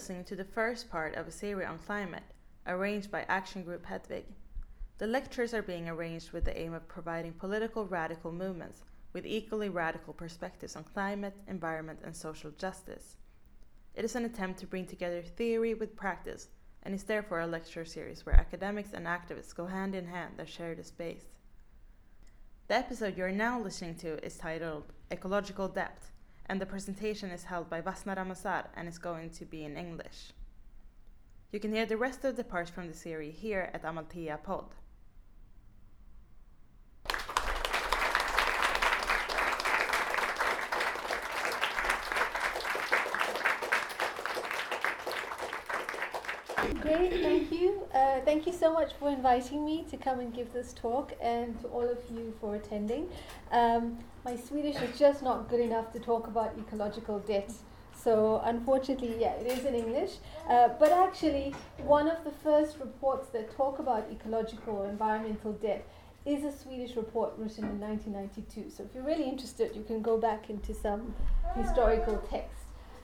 listening to the first part of a series on climate, arranged by Action Group Hedvig. The lectures are being arranged with the aim of providing political radical movements with equally radical perspectives on climate, environment, and social justice. It is an attempt to bring together theory with practice and is therefore a lecture series where academics and activists go hand in hand and share the space. The episode you are now listening to is titled Ecological Debt, and the presentation is held by Vasna Ramasar and is going to be in English. You can hear the rest of the parts from the series here at Amalthea Pod. Great, thank you. Uh, thank you so much for inviting me to come and give this talk and to all of you for attending. Um, my Swedish is just not good enough to talk about ecological debt. So, unfortunately, yeah, it is in English. Uh, but actually, one of the first reports that talk about ecological or environmental debt is a Swedish report written in 1992. So, if you're really interested, you can go back into some historical text.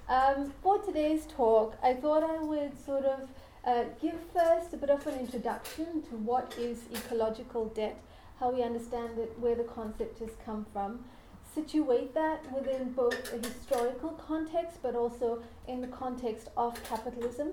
Um, for today's talk, I thought I would sort of uh, give first a bit of an introduction to what is ecological debt, how we understand it, where the concept has come from, situate that within both a historical context but also in the context of capitalism.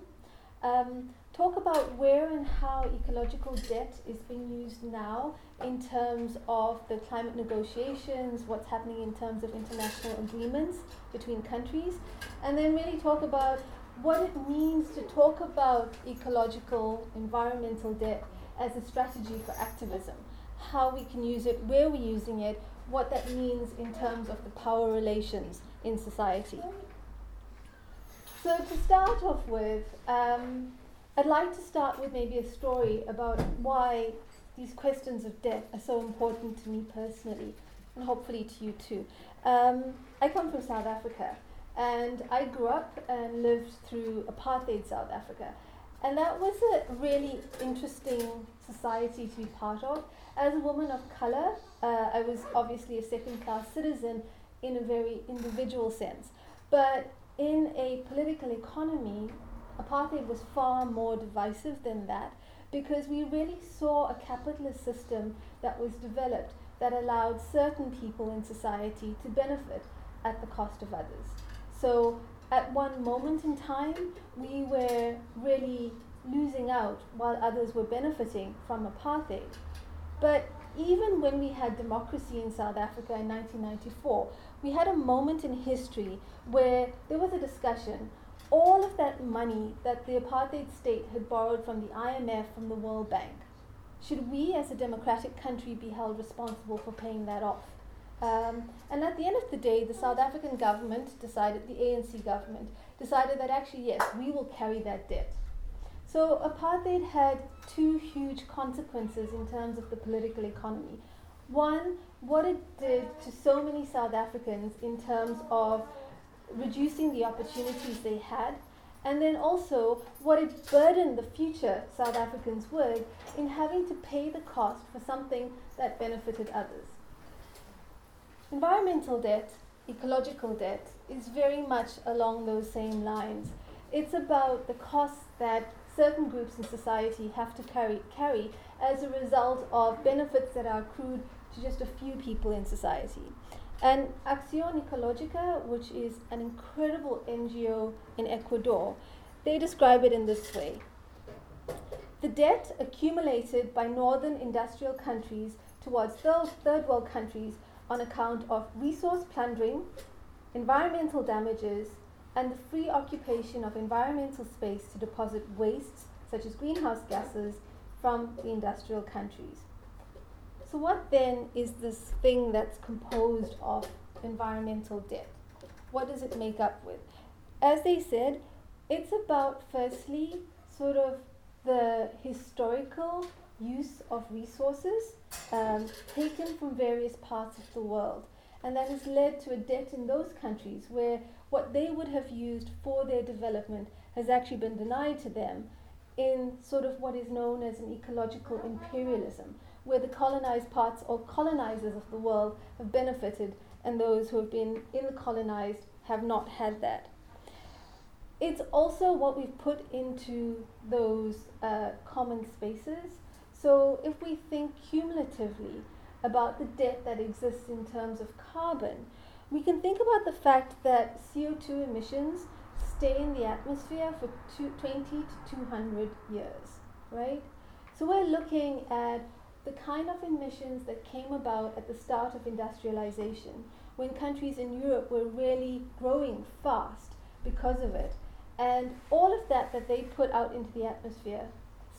Um, talk about where and how ecological debt is being used now in terms of the climate negotiations, what's happening in terms of international agreements between countries, and then really talk about what it means to talk about ecological, environmental debt as a strategy for activism, how we can use it, where we're using it, what that means in terms of the power relations in society. So, to start off with, um, I'd like to start with maybe a story about why these questions of debt are so important to me personally, and hopefully to you too. Um, I come from South Africa. And I grew up and lived through apartheid South Africa. And that was a really interesting society to be part of. As a woman of color, uh, I was obviously a second class citizen in a very individual sense. But in a political economy, apartheid was far more divisive than that because we really saw a capitalist system that was developed that allowed certain people in society to benefit at the cost of others. So at one moment in time, we were really losing out while others were benefiting from apartheid. But even when we had democracy in South Africa in 1994, we had a moment in history where there was a discussion. All of that money that the apartheid state had borrowed from the IMF, from the World Bank, should we as a democratic country be held responsible for paying that off? Um, and at the end of the day, the South African government decided, the ANC government decided that actually, yes, we will carry that debt. So apartheid had two huge consequences in terms of the political economy. One, what it did to so many South Africans in terms of reducing the opportunities they had, and then also what it burdened the future South Africans with in having to pay the cost for something that benefited others. Environmental debt, ecological debt, is very much along those same lines. It's about the costs that certain groups in society have to carry, carry as a result of benefits that are accrued to just a few people in society. And Acción Ecológica, which is an incredible NGO in Ecuador, they describe it in this way. The debt accumulated by northern industrial countries towards those third world countries on account of resource plundering, environmental damages, and the free occupation of environmental space to deposit wastes such as greenhouse gases from the industrial countries. So, what then is this thing that's composed of environmental debt? What does it make up with? As they said, it's about firstly sort of the historical use of resources um, taken from various parts of the world. And that has led to a debt in those countries where what they would have used for their development has actually been denied to them in sort of what is known as an ecological imperialism, where the colonized parts or colonizers of the world have benefited and those who have been in the colonized have not had that. it's also what we've put into those uh, common spaces. So if we think cumulatively about the debt that exists in terms of carbon, we can think about the fact that CO2 emissions stay in the atmosphere for two, 20 to 200 years, right? So we're looking at the kind of emissions that came about at the start of industrialization when countries in Europe were really growing fast because of it. And all of that that they put out into the atmosphere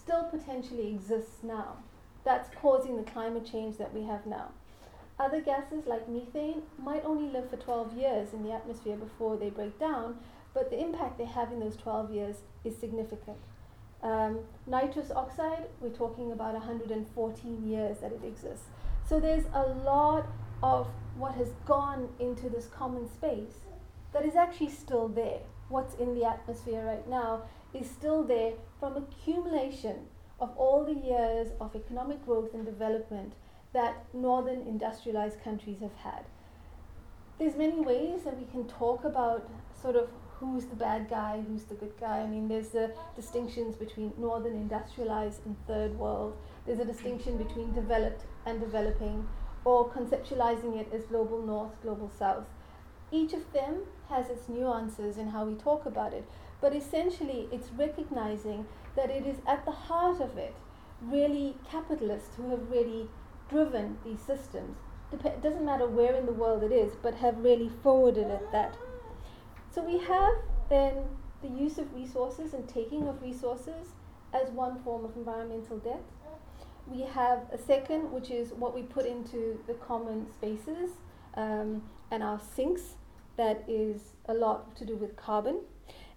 still potentially exists now. That's causing the climate change that we have now. Other gases like methane might only live for 12 years in the atmosphere before they break down, but the impact they have in those 12 years is significant. Um, nitrous oxide, we're talking about 114 years that it exists. So there's a lot of what has gone into this common space that is actually still there. What's in the atmosphere right now is still there from accumulation of all the years of economic growth and development that northern industrialized countries have had. There's many ways that we can talk about sort of who's the bad guy, who's the good guy. I mean, there's the distinctions between northern industrialized and third world. There's a distinction between developed and developing, or conceptualizing it as global north, global south. Each of them has its nuances in how we talk about it, but essentially it's recognizing that it is at the heart of it really capitalists who have really driven these systems. Dep- it doesn't matter where in the world it is, but have really forwarded it that. So we have then the use of resources and taking of resources as one form of environmental debt. We have a second, which is what we put into the common spaces um, and our sinks, that is a lot to do with carbon.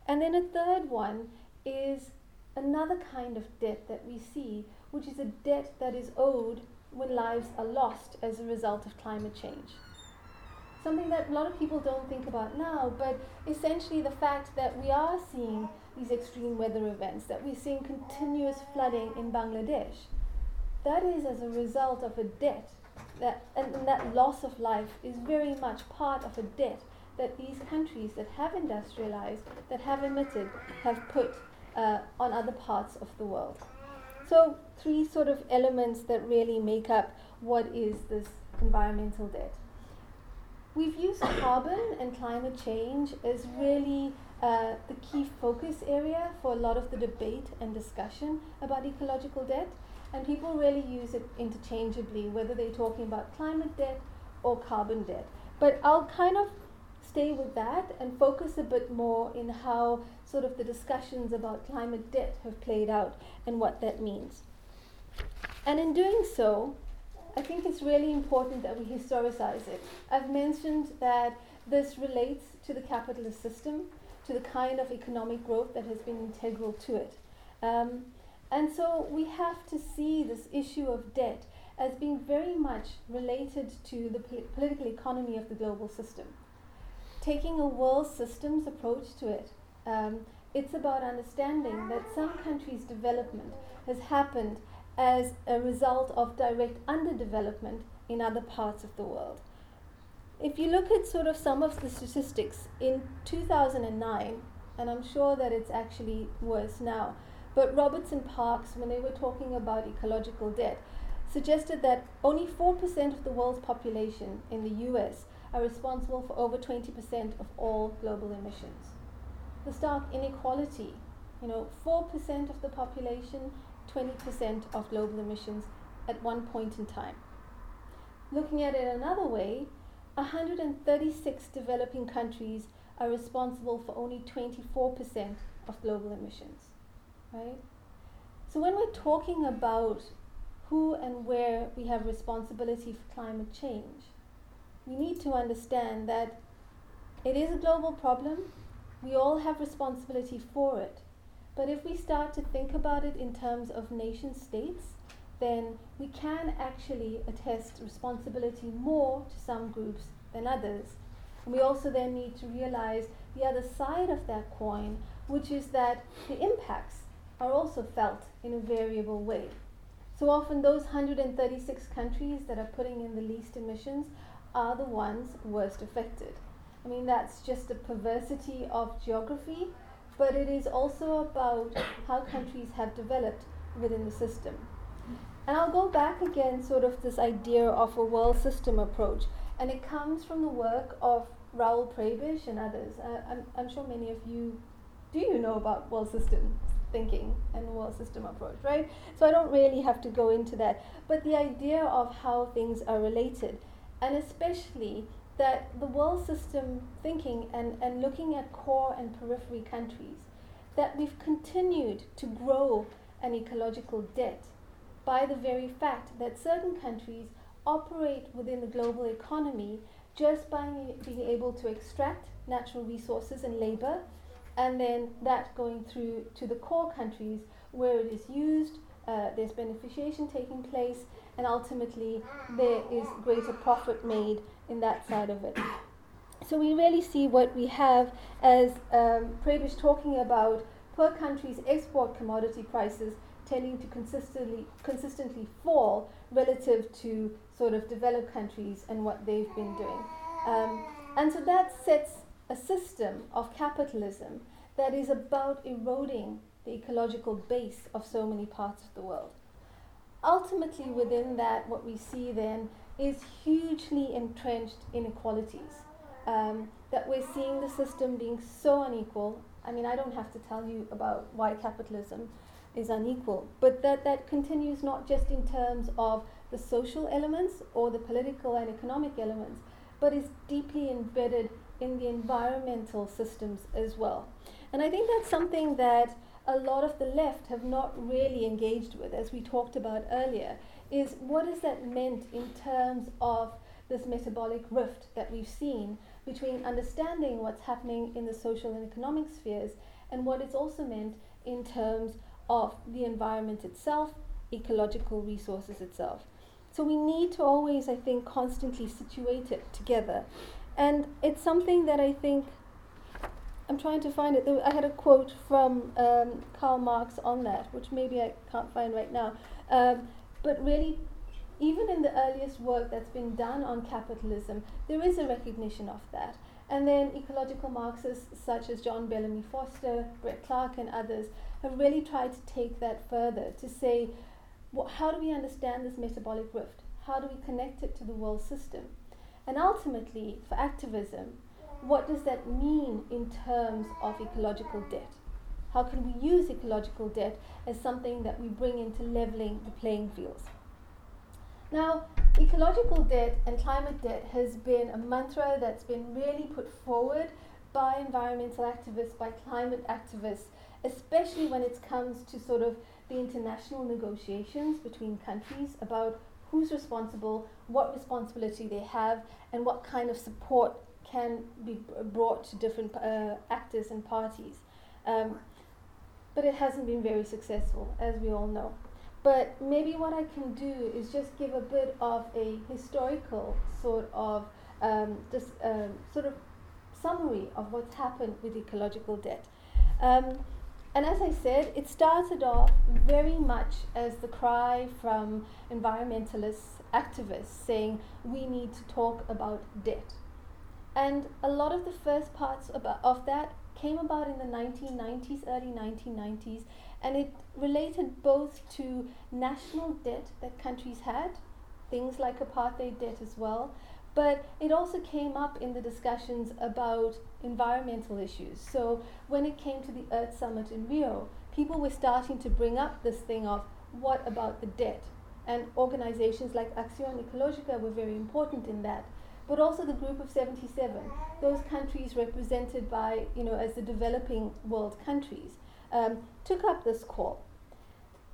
And then a third one is another kind of debt that we see, which is a debt that is owed when lives are lost as a result of climate change. Something that a lot of people don't think about now, but essentially the fact that we are seeing these extreme weather events, that we're seeing continuous flooding in Bangladesh, that is as a result of a debt that, and, and that loss of life is very much part of a debt that these countries that have industrialized, that have emitted, have put uh, on other parts of the world. So, three sort of elements that really make up what is this environmental debt. We've used carbon and climate change as really uh, the key focus area for a lot of the debate and discussion about ecological debt, and people really use it interchangeably, whether they're talking about climate debt or carbon debt. But I'll kind of stay with that and focus a bit more in how sort of the discussions about climate debt have played out and what that means. And in doing so, I think it's really important that we historicize it. I've mentioned that this relates to the capitalist system, to the kind of economic growth that has been integral to it. Um, and so we have to see this issue of debt as being very much related to the pol- political economy of the global system. Taking a world systems approach to it, um, it's about understanding that some countries' development has happened as a result of direct underdevelopment in other parts of the world. If you look at sort of some of the statistics in 2009, and I'm sure that it's actually worse now, but Roberts and Parks, when they were talking about ecological debt, suggested that only 4% of the world's population in the US are responsible for over 20% of all global emissions the stark inequality. You know, 4% of the population, 20% of global emissions at one point in time. Looking at it another way, 136 developing countries are responsible for only 24% of global emissions, right? So when we're talking about who and where we have responsibility for climate change, we need to understand that it is a global problem, we all have responsibility for it. But if we start to think about it in terms of nation states, then we can actually attest responsibility more to some groups than others. And we also then need to realize the other side of that coin, which is that the impacts are also felt in a variable way. So often, those 136 countries that are putting in the least emissions are the ones worst affected. I mean, that's just a perversity of geography. but it is also about how countries have developed within the system. And I'll go back again, sort of this idea of a world system approach, and it comes from the work of Raoul Prebisch and others. Uh, I'm, I'm sure many of you do you know about world system thinking and world system approach, right? So I don't really have to go into that. But the idea of how things are related, and especially that the world system thinking and, and looking at core and periphery countries, that we've continued to grow an ecological debt by the very fact that certain countries operate within the global economy just by being able to extract natural resources and labor, and then that going through to the core countries where it is used, uh, there's beneficiation taking place, and ultimately there is greater profit made in that side of it. So we really see what we have as um, Prebisch talking about per country's export commodity prices tending to consistently consistently fall relative to sort of developed countries and what they've been doing. Um, and so that sets a system of capitalism that is about eroding the ecological base of so many parts of the world. Ultimately, within that, what we see then is hugely entrenched inequalities. Um, that we're seeing the system being so unequal. I mean, I don't have to tell you about why capitalism is unequal, but that that continues not just in terms of the social elements or the political and economic elements, but is deeply embedded in the environmental systems as well. And I think that's something that a lot of the left have not really engaged with, as we talked about earlier, is what is that meant in terms of this metabolic rift that we've seen between understanding what's happening in the social and economic spheres and what it's also meant in terms of the environment itself, ecological resources itself. So we need to always, I think, constantly situate it together. And it's something that I think, I'm trying to find it. I had a quote from um, Karl Marx on that, which maybe I can't find right now. Um, but really, even in the earliest work that's been done on capitalism, there is a recognition of that. And then ecological Marxists such as John Bellamy Foster, Brett Clark, and others have really tried to take that further to say, how do we understand this metabolic rift? How do we connect it to the world system? And ultimately, for activism, what does that mean in terms of ecological debt? How can we use ecological debt as something that we bring into leveling the playing fields? Now, ecological debt and climate debt has been a mantra that's been really put forward by environmental activists, by climate activists, especially when it comes to sort of the international negotiations between countries about who's responsible, what responsibility they have, and what kind of support can be brought to different uh, actors and parties. Um, but it hasn't been very successful, as we all know. But maybe what I can do is just give a bit of a historical sort of um, just, um, sort of summary of what's happened with ecological debt. Um, and as I said, it started off very much as the cry from environmentalists, activists saying we need to talk about debt. And a lot of the first parts about, of that came about in the 1990s, early 1990s, and it related both to national debt that countries had, things like apartheid debt as well, but it also came up in the discussions about environmental issues. So when it came to the Earth Summit in Rio, people were starting to bring up this thing of what about the debt? And organizations like Acción Ecológica were very important in that. But also the group of 77, those countries represented by, you know, as the developing world countries, um, took up this call.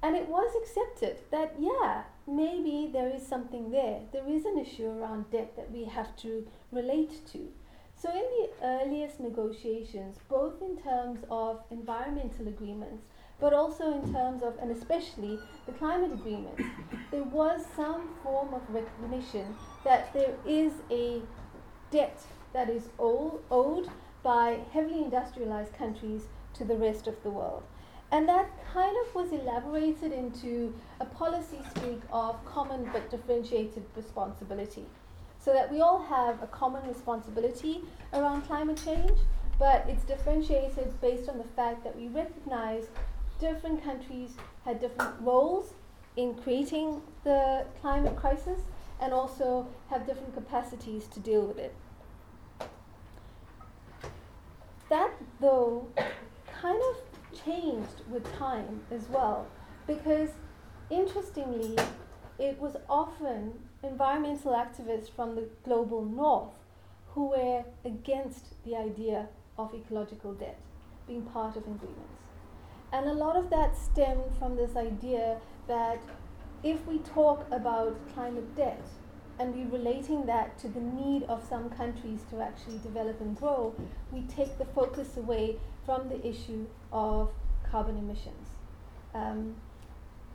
And it was accepted that, yeah, maybe there is something there. There is an issue around debt that we have to relate to. So, in the earliest negotiations, both in terms of environmental agreements, but also in terms of, and especially the climate agreements, there was some form of recognition that there is a debt that is owed by heavily industrialized countries to the rest of the world. And that kind of was elaborated into a policy speak of common but differentiated responsibility. So that we all have a common responsibility around climate change, but it's differentiated based on the fact that we recognize different countries had different roles in creating the climate crisis and also have different capacities to deal with it. That, though, kind of changed with time as well, because interestingly, it was often environmental activists from the global north who were against the idea of ecological debt being part of agreements. And a lot of that stemmed from this idea that if we talk about climate debt and we're relating that to the need of some countries to actually develop and grow, we take the focus away from the issue of carbon emissions. Um,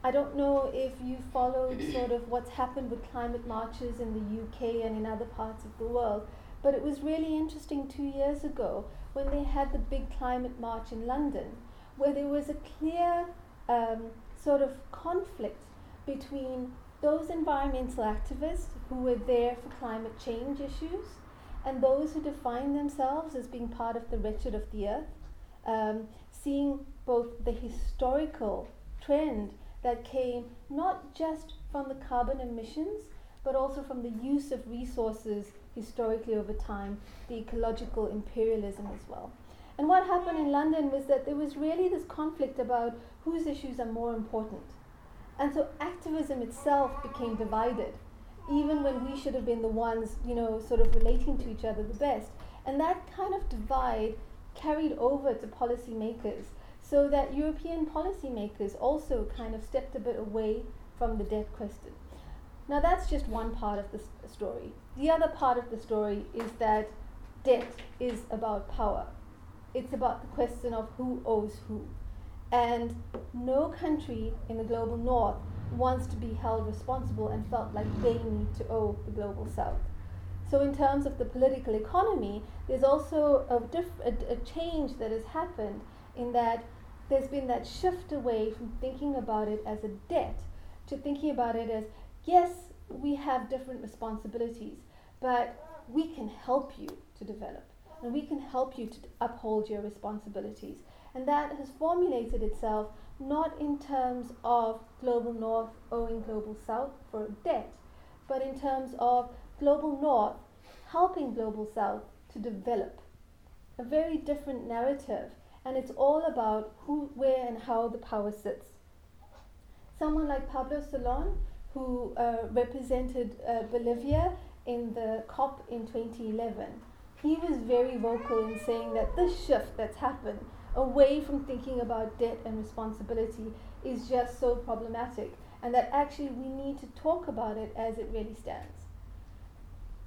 I don't know if you followed sort of what's happened with climate marches in the UK and in other parts of the world, but it was really interesting two years ago when they had the big climate march in London, where there was a clear um, sort of conflict between those environmental activists who were there for climate change issues and those who define themselves as being part of the wretched of the earth, um, seeing both the historical trend that came not just from the carbon emissions, but also from the use of resources historically over time, the ecological imperialism as well. And what happened in London was that there was really this conflict about whose issues are more important. And so activism itself became divided, even when we should have been the ones, you know, sort of relating to each other the best. And that kind of divide carried over to policymakers so that European policymakers also kind of stepped a bit away from the debt question. Now, that's just one part of the story. The other part of the story is that debt is about power. It's about the question of who owes who. And no country in the global north wants to be held responsible and felt like they need to owe the global south. So, in terms of the political economy, there's also a, diff- a, a change that has happened in that there's been that shift away from thinking about it as a debt to thinking about it as yes, we have different responsibilities, but we can help you to develop and we can help you to uphold your responsibilities. And that has formulated itself not in terms of global north owing global south for debt, but in terms of global north helping global south to develop. A very different narrative, and it's all about who, where, and how the power sits. Someone like Pablo Solon, who uh, represented uh, Bolivia in the COP in 2011, he was very vocal in saying that this shift that's happened away from thinking about debt and responsibility is just so problematic, and that actually we need to talk about it as it really stands.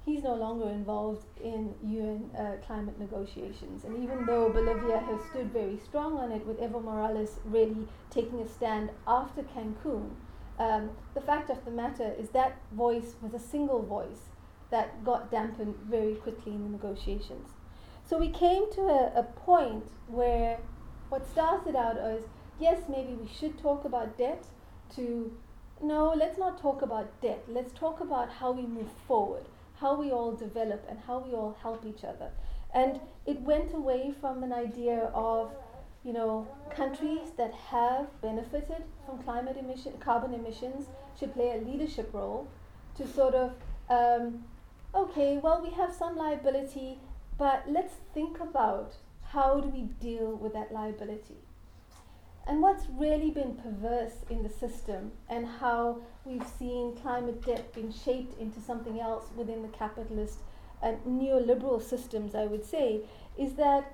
He's no longer involved in UN uh, climate negotiations, and even though Bolivia has stood very strong on it, with Evo Morales really taking a stand after Cancun, um, the fact of the matter is that voice was a single voice that got dampened very quickly in the negotiations. So we came to a, a point where what started out as yes, maybe we should talk about debt, to no, let's not talk about debt. Let's talk about how we move forward, how we all develop, and how we all help each other. And it went away from an idea of, you know, countries that have benefited from climate emission, carbon emissions should play a leadership role to sort of, um, okay, well, we have some liability, but let's think about how do we deal with that liability. And what's really been perverse in the system, and how we've seen climate debt being shaped into something else within the capitalist and neoliberal systems, I would say, is that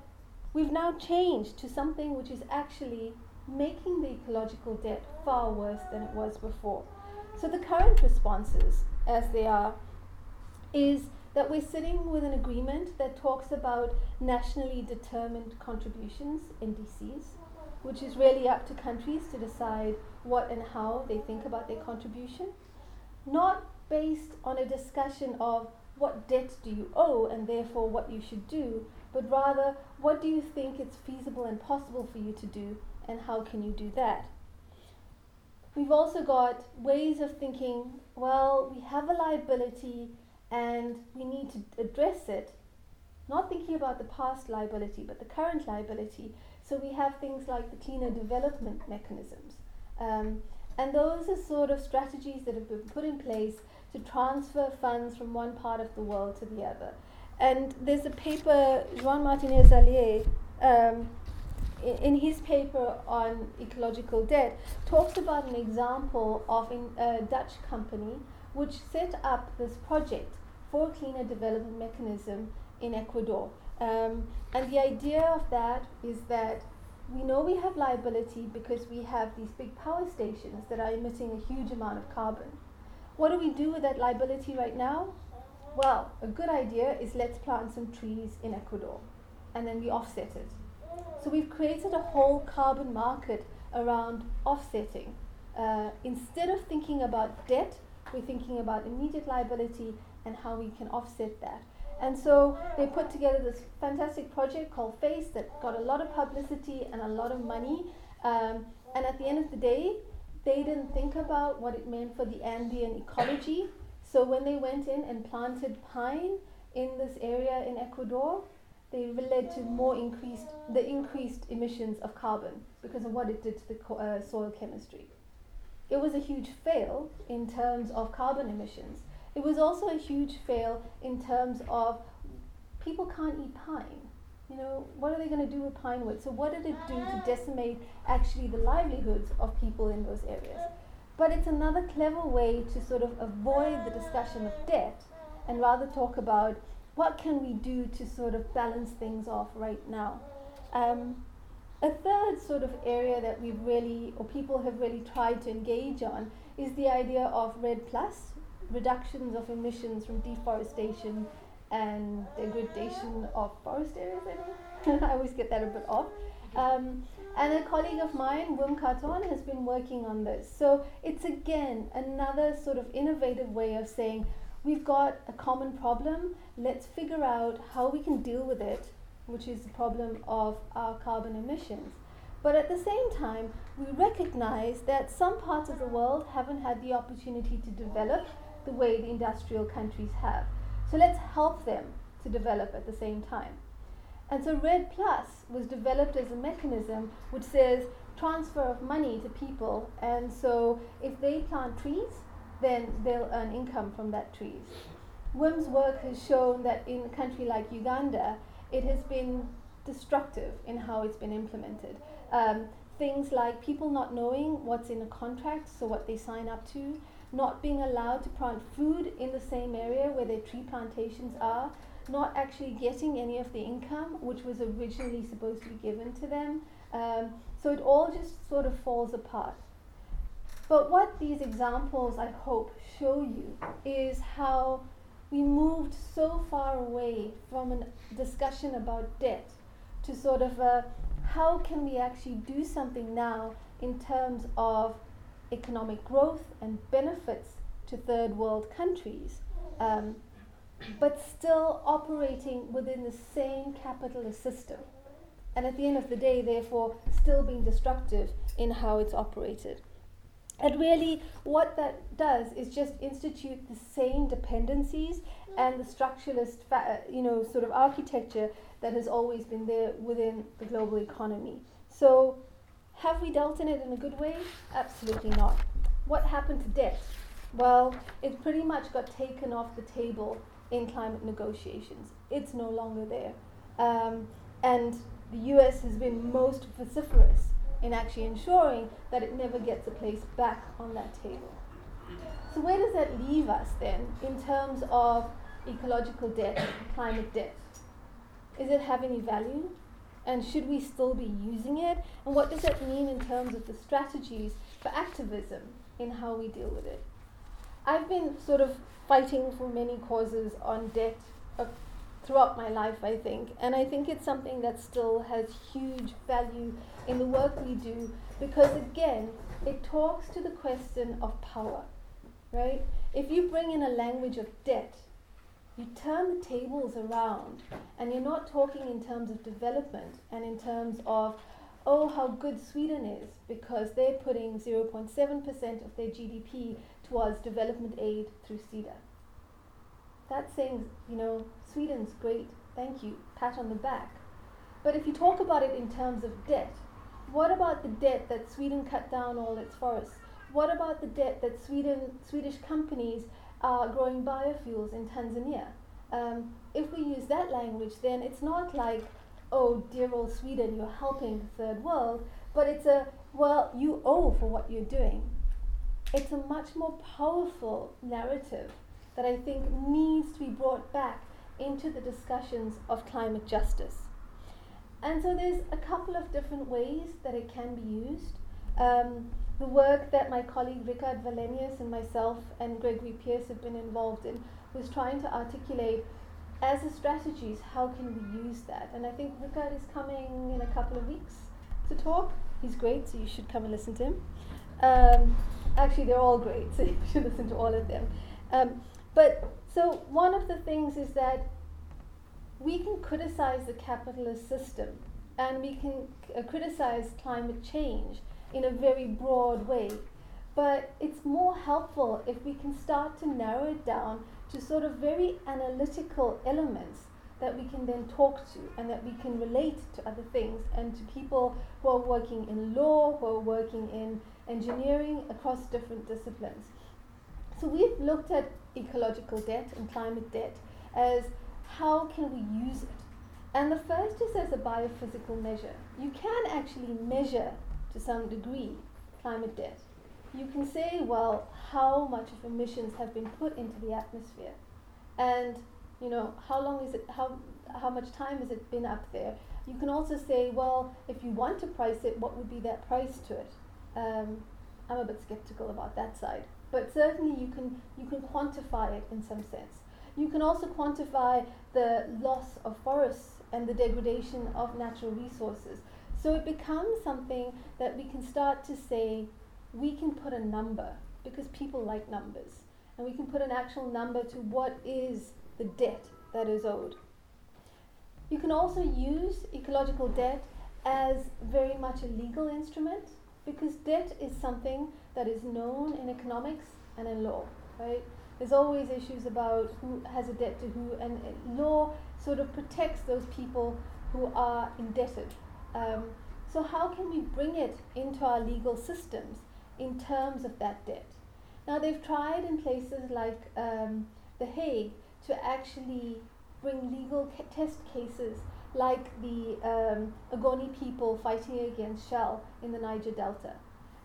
we've now changed to something which is actually making the ecological debt far worse than it was before. So the current responses, as they are, is that we're sitting with an agreement that talks about nationally determined contributions, NDCs, which is really up to countries to decide what and how they think about their contribution, not based on a discussion of what debt do you owe and therefore what you should do, but rather what do you think it's feasible and possible for you to do and how can you do that. We've also got ways of thinking, well, we have a liability and we need to address it, not thinking about the past liability, but the current liability. So we have things like the cleaner development mechanisms. Um, and those are sort of strategies that have been put in place to transfer funds from one part of the world to the other. And there's a paper, Joan Martinez Alier, um, in his paper on ecological debt, talks about an example of a Dutch company which set up this project for cleaner development mechanism in Ecuador. Um, and the idea of that is that we know we have liability because we have these big power stations that are emitting a huge amount of carbon. What do we do with that liability right now? Well, a good idea is let's plant some trees in Ecuador and then we offset it. So we've created a whole carbon market around offsetting. Uh, instead of thinking about debt, we're thinking about immediate liability and how we can offset that. And so they put together this fantastic project called FACE that got a lot of publicity and a lot of money. Um, and at the end of the day, they didn't think about what it meant for the Andean ecology. So when they went in and planted pine in this area in Ecuador, they led to more increased the increased emissions of carbon because of what it did to the co- uh, soil chemistry. It was a huge fail in terms of carbon emissions. It was also a huge fail in terms of people can't eat pine. You know, what are they going to do with pine wood? So, what did it do to decimate actually the livelihoods of people in those areas? But it's another clever way to sort of avoid the discussion of debt and rather talk about what can we do to sort of balance things off right now. Um, a third sort of area that we've really, or people have really tried to engage on, is the idea of REDD Plus, reductions of emissions from deforestation and degradation of forest areas, I. I always get that a bit off. Um, and a colleague of mine, Wim Carton, has been working on this. So it's again another sort of innovative way of saying we've got a common problem, let's figure out how we can deal with it, which is the problem of our carbon emissions. But at the same time, we recognize that some parts of the world haven't had the opportunity to develop the way the industrial countries have. So let's help them to develop at the same time. And so REDD Plus was developed as a mechanism which says transfer of money to people. And so if they plant trees, then they'll earn income from that trees. Wim's work has shown that in a country like Uganda, it has been destructive in how it's been implemented. Um, things like people not knowing what's in a contract, so what they sign up to, not being allowed to plant food in the same area where their tree plantations are, not actually getting any of the income which was originally supposed to be given to them. Um, so it all just sort of falls apart. But what these examples, I hope, show you is how we moved so far away from a discussion about debt to sort of a how can we actually do something now in terms of economic growth and benefits to third world countries, um, but still operating within the same capitalist system. And at the end of the day, therefore, still being destructive in how it's operated. And really, what that does is just institute the same dependencies and the structuralist, fa- you know, sort of architecture that has always been there within the global economy. So, have we dealt in it in a good way? Absolutely not. What happened to debt? Well, it pretty much got taken off the table in climate negotiations. It's no longer there. Um, and the US has been most vociferous in actually ensuring that it never gets a place back on that table. So, where does that leave us then in terms of ecological debt, climate debt? Is it have any value? And should we still be using it? And what does that mean in terms of the strategies for activism in how we deal with it? I've been sort of fighting for many causes on debt uh, throughout my life, I think. And I think it's something that still has huge value in the work we do because, again, it talks to the question of power, right? If you bring in a language of debt, you turn the tables around and you're not talking in terms of development and in terms of oh how good Sweden is because they're putting 0.7% of their GDP towards development aid through Sida. That's saying, you know, Sweden's great. thank you, pat on the back. But if you talk about it in terms of debt, what about the debt that Sweden cut down all its forests? What about the debt that Sweden, Swedish companies are growing biofuels in Tanzania? Um, if we use that language, then it's not like, oh, dear old Sweden, you're helping the third world, but it's a, well, you owe for what you're doing. It's a much more powerful narrative that I think needs to be brought back into the discussions of climate justice. And so there's a couple of different ways that it can be used. Um, the work that my colleague Rikard Warlenius and myself and Gregory Pierce have been involved in was trying to articulate as a strategies how can we use that. And I think Rikard is coming in a couple of weeks to talk. He's great, so you should come and listen to him. Um, actually, they're all great, so you should listen to all of them. Um, but so one of the things is that we can criticize the capitalist system and we can uh, criticize climate change in a very broad way. But it's more helpful if we can start to narrow it down to sort of very analytical elements that we can then talk to and that we can relate to other things and to people who are working in law, who are working in engineering across different disciplines. So we've looked at ecological debt and climate debt as how can we use it? And the first is as a biophysical measure. You can actually measure to some degree climate debt. You can say, well, how much of emissions have been put into the atmosphere, and you know how long is it, how how much time has it been up there. You can also say, well, if you want to price it, what would be that price to it? Um, I'm a bit skeptical about that side, but certainly you can you can quantify it in some sense. You can also quantify the loss of forests and the degradation of natural resources. So it becomes something that we can start to say, we can put a number because people like numbers. And we can put an actual number to what is the debt that is owed. You can also use ecological debt as very much a legal instrument because debt is something that is known in economics and in law, right? There's always issues about who has a debt to who, and law sort of protects those people who are indebted. Um, so, how can we bring it into our legal systems in terms of that debt? Now, they've tried in places like um, The Hague to actually bring legal ca- test cases like the um, Ogoni people fighting against Shell in the Niger Delta,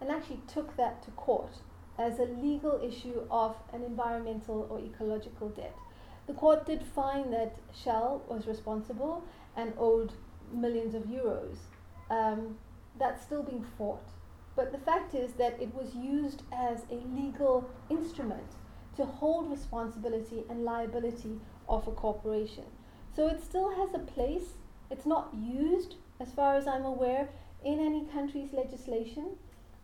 and actually took that to court as a legal issue of an environmental or ecological debt. The court did find that Shell was responsible and owed millions of euros. Um, that's still being fought. But the fact is that it was used as a legal instrument to hold responsibility and liability of a corporation. So it still has a place. It's not used, as far as I'm aware, in any country's legislation,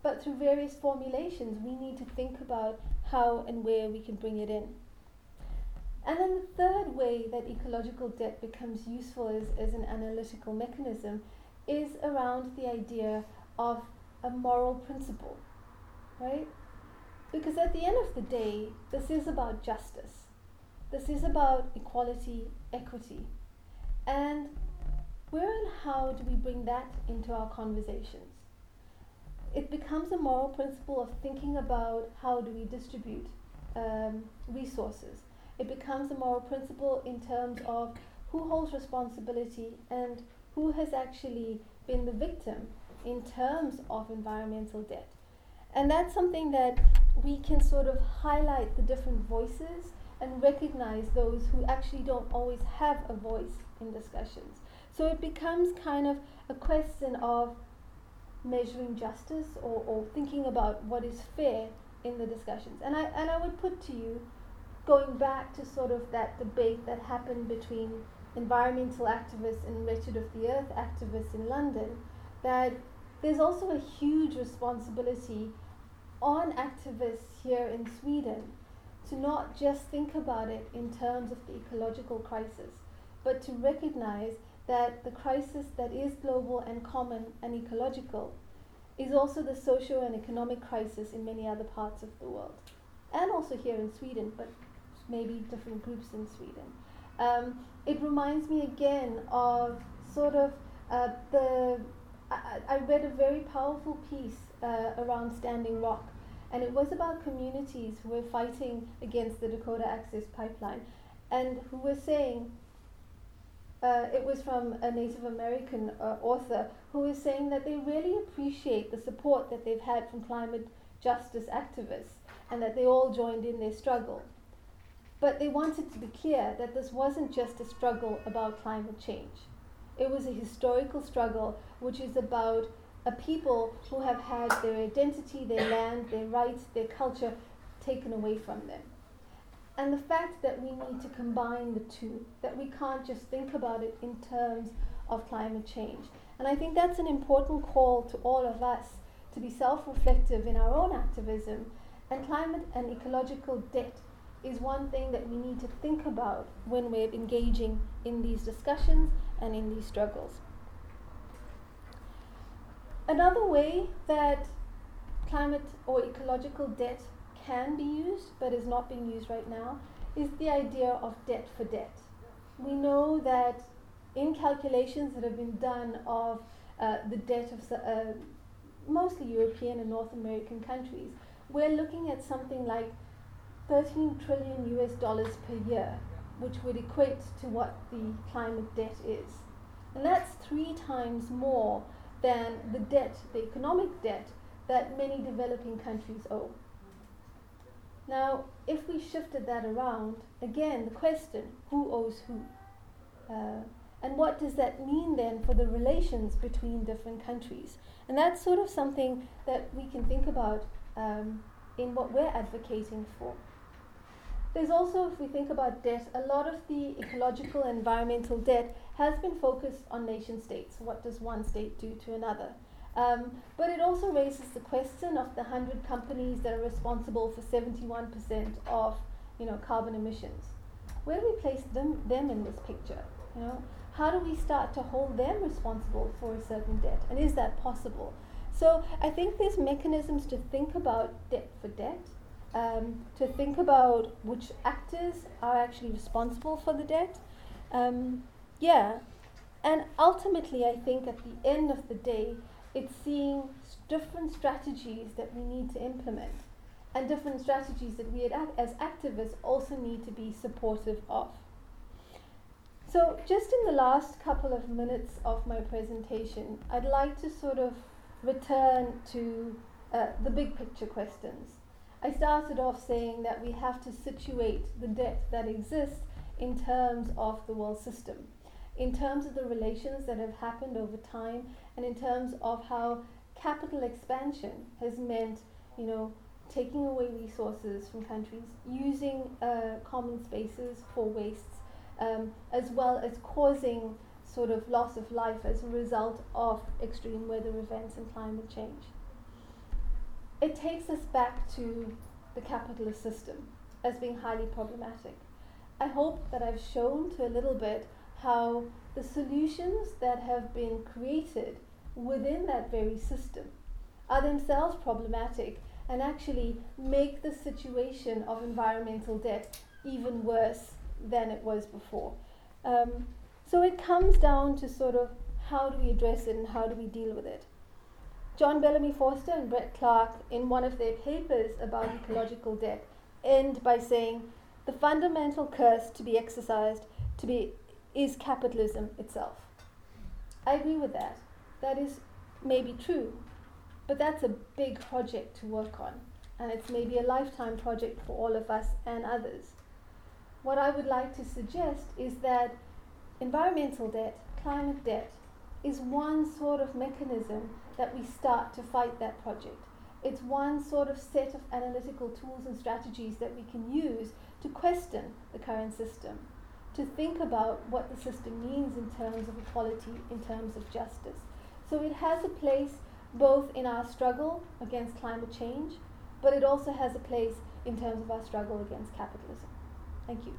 but through various formulations, we need to think about how and where we can bring it in. And then the third way that ecological debt becomes useful as, as an analytical mechanism is around the idea of a moral principle, right? Because at the end of the day, this is about justice. This is about equality, equity. And where and how do we bring that into our conversations? it becomes a moral principle of thinking about how do we distribute um, resources. It becomes a moral principle in terms of who holds responsibility and who has actually been the victim in terms of environmental debt. And that's something that we can sort of highlight the different voices and recognize those who actually don't always have a voice in discussions. So it becomes kind of a question of measuring justice or, or thinking about what is fair in the discussions. And I, and I would put to you, going back to sort of that debate that happened between environmental activists and Wretched of the Earth activists in London, that there's also a huge responsibility on activists here in Sweden to not just think about it in terms of the ecological crisis, but to recognize that the crisis that is global and common and ecological is also the social and economic crisis in many other parts of the world, and also here in Sweden, but maybe different groups in Sweden. Um, it reminds me again of sort of uh, the. I, I, read a very powerful piece uh, around Standing Rock, and it was about communities who were fighting against the Dakota Access Pipeline, and who were saying. Uh, it was from a Native American uh, author who was saying that they really appreciate the support that they've had from climate justice activists and that they all joined in their struggle. But they wanted to be clear that this wasn't just a struggle about climate change. It was a historical struggle which is about a people who have had their identity, their land, their rights, their culture taken away from them. And the fact that we need to combine the two, that we can't just think about it in terms of climate change. And I think that's an important call to all of us to be self reflective in our own activism. And climate and ecological debt is one thing that we need to think about when we're engaging in these discussions and in these struggles. Another way that climate or ecological debt can be used but is not being used right now is the idea of debt for debt. We know that in calculations that have been done of uh, the debt of uh, mostly European and North American countries, we're looking at something like 13 trillion US dollars per year, which would equate to what the climate debt is. And that's three times more than the debt, the economic debt, that many developing countries owe. Now, if we shifted that around, again, the question who owes who? Uh, and what does that mean then for the relations between different countries? And that's sort of something that we can think about um, in what we're advocating for. There's also, if we think about debt, a lot of the ecological and environmental debt has been focused on nation states. What does one state do to another? Um, but it also raises the question of the 100 companies that are responsible for 71% of you know, carbon emissions. Where do we place them, them in this picture? You know, how do we start to hold them responsible for a certain debt? And is that possible? So I think there's mechanisms to think about debt for debt um, to think about which actors are actually responsible for the debt. Um, yeah, and ultimately, I think at the end of the day, it's seeing different strategies that we need to implement and different strategies that we as activists also need to be supportive of. So, just in the last couple of minutes of my presentation, I'd like to sort of return to uh, the big picture questions. I started off saying that we have to situate the debt that exists in terms of the world system, in terms of the relations that have happened over time, and in terms of how capital expansion has meant, you know, taking away resources from countries, using uh, common spaces for wastes, um, as well as causing sort of loss of life as a result of extreme weather events and climate change it takes us back to the capitalist system as being highly problematic. I hope that I've shown to a little bit how the solutions that have been created within that very system are themselves problematic and actually make the situation of environmental debt even worse than it was before. Um, so it comes down to sort of how do we address it and how do we deal with it. John Bellamy Foster and Brett Clark, in one of their papers about ecological debt, end by saying the fundamental curse to be exercised to be is capitalism itself. I agree with that. That is maybe true, but that's a big project to work on, and it's maybe a lifetime project for all of us and others. What I would like to suggest is that environmental debt, climate debt, is one sort of mechanism that we start to fight that project. It's one sort of set of analytical tools and strategies that we can use to question the current system, to think about what the system means in terms of equality, in terms of justice. So it has a place both in our struggle against climate change, but it also has a place in terms of our struggle against capitalism. Thank you.